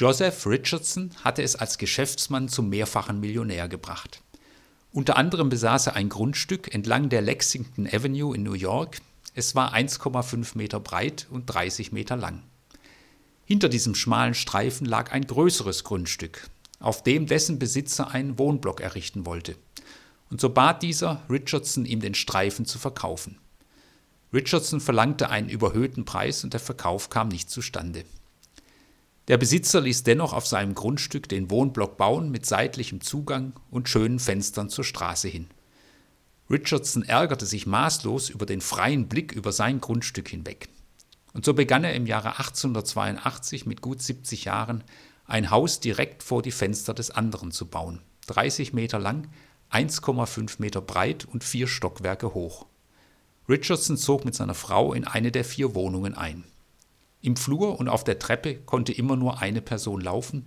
Joseph Richardson hatte es als Geschäftsmann zum mehrfachen Millionär gebracht. Unter anderem besaß er ein Grundstück entlang der Lexington Avenue in New York. Es war 1,5 Meter breit und 30 Meter lang. Hinter diesem schmalen Streifen lag ein größeres Grundstück, auf dem dessen Besitzer einen Wohnblock errichten wollte. Und so bat dieser Richardson, ihm den Streifen zu verkaufen. Richardson verlangte einen überhöhten Preis und der Verkauf kam nicht zustande. Der Besitzer ließ dennoch auf seinem Grundstück den Wohnblock bauen mit seitlichem Zugang und schönen Fenstern zur Straße hin. Richardson ärgerte sich maßlos über den freien Blick über sein Grundstück hinweg. Und so begann er im Jahre 1882 mit gut 70 Jahren ein Haus direkt vor die Fenster des anderen zu bauen, 30 Meter lang, 1,5 Meter breit und vier Stockwerke hoch. Richardson zog mit seiner Frau in eine der vier Wohnungen ein. Im Flur und auf der Treppe konnte immer nur eine Person laufen.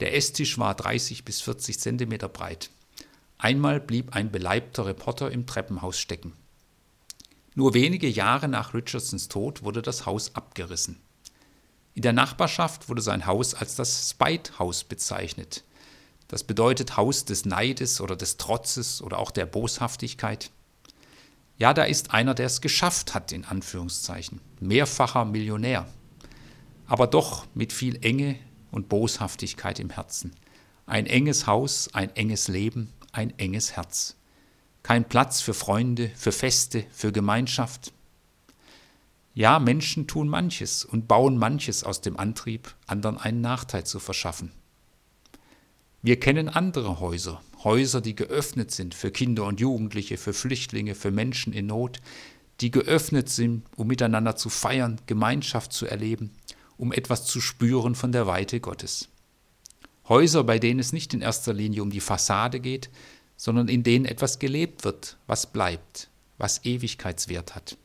Der Esstisch war 30 bis 40 Zentimeter breit. Einmal blieb ein beleibter Reporter im Treppenhaus stecken. Nur wenige Jahre nach Richardsons Tod wurde das Haus abgerissen. In der Nachbarschaft wurde sein Haus als das Spite House bezeichnet. Das bedeutet Haus des Neides oder des Trotzes oder auch der Boshaftigkeit. Ja, da ist einer, der es geschafft hat, in Anführungszeichen. Mehrfacher Millionär. Aber doch mit viel Enge und Boshaftigkeit im Herzen. Ein enges Haus, ein enges Leben, ein enges Herz. Kein Platz für Freunde, für Feste, für Gemeinschaft. Ja, Menschen tun manches und bauen manches aus dem Antrieb, anderen einen Nachteil zu verschaffen. Wir kennen andere Häuser, Häuser, die geöffnet sind für Kinder und Jugendliche, für Flüchtlinge, für Menschen in Not, die geöffnet sind, um miteinander zu feiern, Gemeinschaft zu erleben, um etwas zu spüren von der Weite Gottes. Häuser, bei denen es nicht in erster Linie um die Fassade geht, sondern in denen etwas gelebt wird, was bleibt, was Ewigkeitswert hat.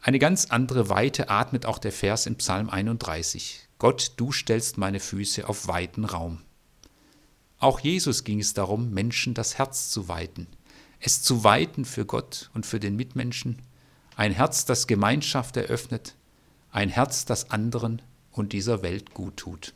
Eine ganz andere Weite atmet auch der Vers im Psalm 31. Gott, du stellst meine Füße auf weiten Raum. Auch Jesus ging es darum, Menschen das Herz zu weiten, es zu weiten für Gott und für den Mitmenschen, ein Herz, das Gemeinschaft eröffnet, ein Herz, das anderen und dieser Welt gut tut.